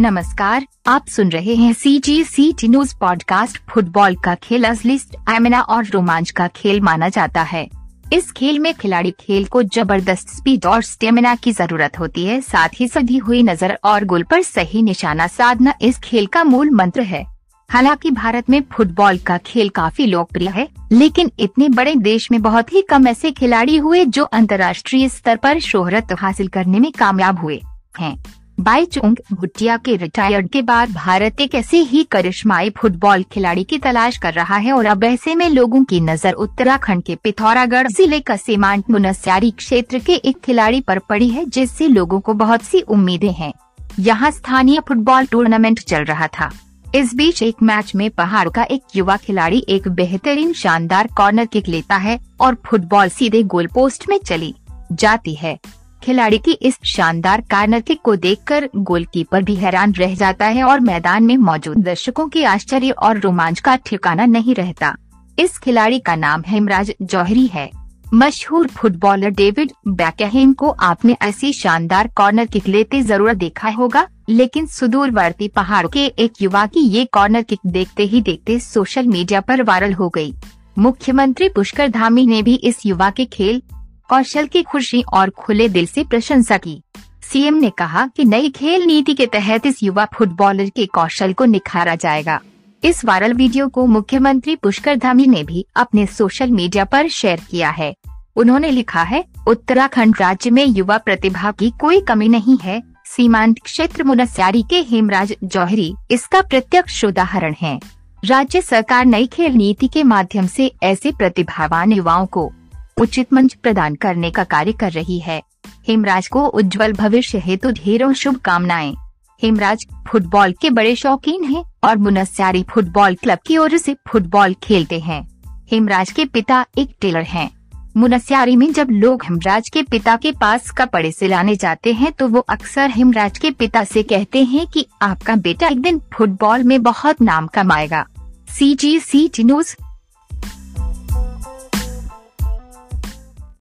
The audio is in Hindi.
नमस्कार, आप सुन रहे हैं C G C T news podcast football का खेल असलिस्ट एमिना और रोमांच का खेल माना जाता है। इस खेल में खिलाड़ी खेल को ज़बरदस्त स्पीड और स्टेमिना की ज़रूरत होती है, साथ ही सधी हुई नज़र और गोल पर सही निशाना साधना इस खेल का मूल मंत्र है। हालाँकि भारत में फुटबॉल का खेल काफ़ी लोकप्रिय है, लेकिन इतने बड़े देश में बहुत ही कम ऐसे खिलाड़ी हुए जो अंतर्राष्ट्रीय स्तर पर शोहरत हासिल करने में कामयाब हुए हैं। बाईचुंग भुटिया के रिटायर्ड के बाद भारत एक ऐसे ही करिश्माई फुटबॉल खिलाड़ी की तलाश कर रहा है और अब ऐसे में लोगों की नज़र उत्तराखंड के पिथौरागढ़ ज़िले का सीमांत मुनस्यारी क्षेत्र के एक खिलाड़ी पर पड़ी है जिससे लोगों को बहुत सी उम्मीदें हैं। यहाँ स्थानीय फुटबॉल टूर्नामेंट चल रहा था। इस बीच एक मैच में पहाड़ का एक युवा खिलाड़ी एक बेहतरीन शानदार कॉर्नर किक लेता है और फुटबॉल सीधे गोल पोस्ट में चली जाती है। खिलाड़ी की इस शानदार कार्नर किक को देखकर गोलकीपर भी हैरान रह जाता है और मैदान में मौजूद दर्शकों के आश्चर्य और रोमांच का ठिकाना नहीं रहता इस खिलाड़ी का नाम हेमराज जौहरी है मशहूर फुटबॉलर डेविड बैकहेम को आपने ऐसी शानदार कॉर्नर किक लेते ज़रूर देखा होगा, लेकिन सुदूरवर्ती पहाड़ के एक युवा की ये कॉर्नर किक देखते ही देखते सोशल मीडिया पर वायरल हो गई। मुख्यमंत्री पुष्कर धामी ने भी इस युवा के खेल कौशल की खुशी और खुले दिल से प्रशंसा की। सीएम ने कहा कि नई खेल नीति के तहत इस युवा फुटबॉलर के कौशल को निखारा जाएगा। इस वायरल वीडियो को मुख्यमंत्री पुष्कर धामी ने भी अपने सोशल मीडिया पर शेयर किया है। उन्होंने लिखा है, उत्तराखंड राज्य में युवा प्रतिभा की कोई कमी नहीं है। सीमांत क्षेत्र मुनस्यारी के हेमराज जौहरी इसका प्रत्यक्ष उदाहरण है। राज्य सरकार नई खेल नीति के माध्यम से ऐसे प्रतिभावान युवाओं को उचित मंच प्रदान करने का कार्य कर रही है। हेमराज को उज्जवल भविष्य हेतु ढेरों शुभकामनाएँ। हेमराज फुटबॉल के बड़े शौकीन हैं और मुनस्यारी फुटबॉल क्लब की ओर से फुटबॉल खेलते हैं। हेमराज के पिता एक टेलर हैं। मुनस्यारी में जब लोग हेमराज के पिता के पास कपड़े सिलाने जाते हैं तो वो अक्सर हेमराज के पिता से कहते हैं कि आपका बेटा एक दिन फुटबॉल में बहुत नाम कमाएगा। सी जी सी टी न्यूज़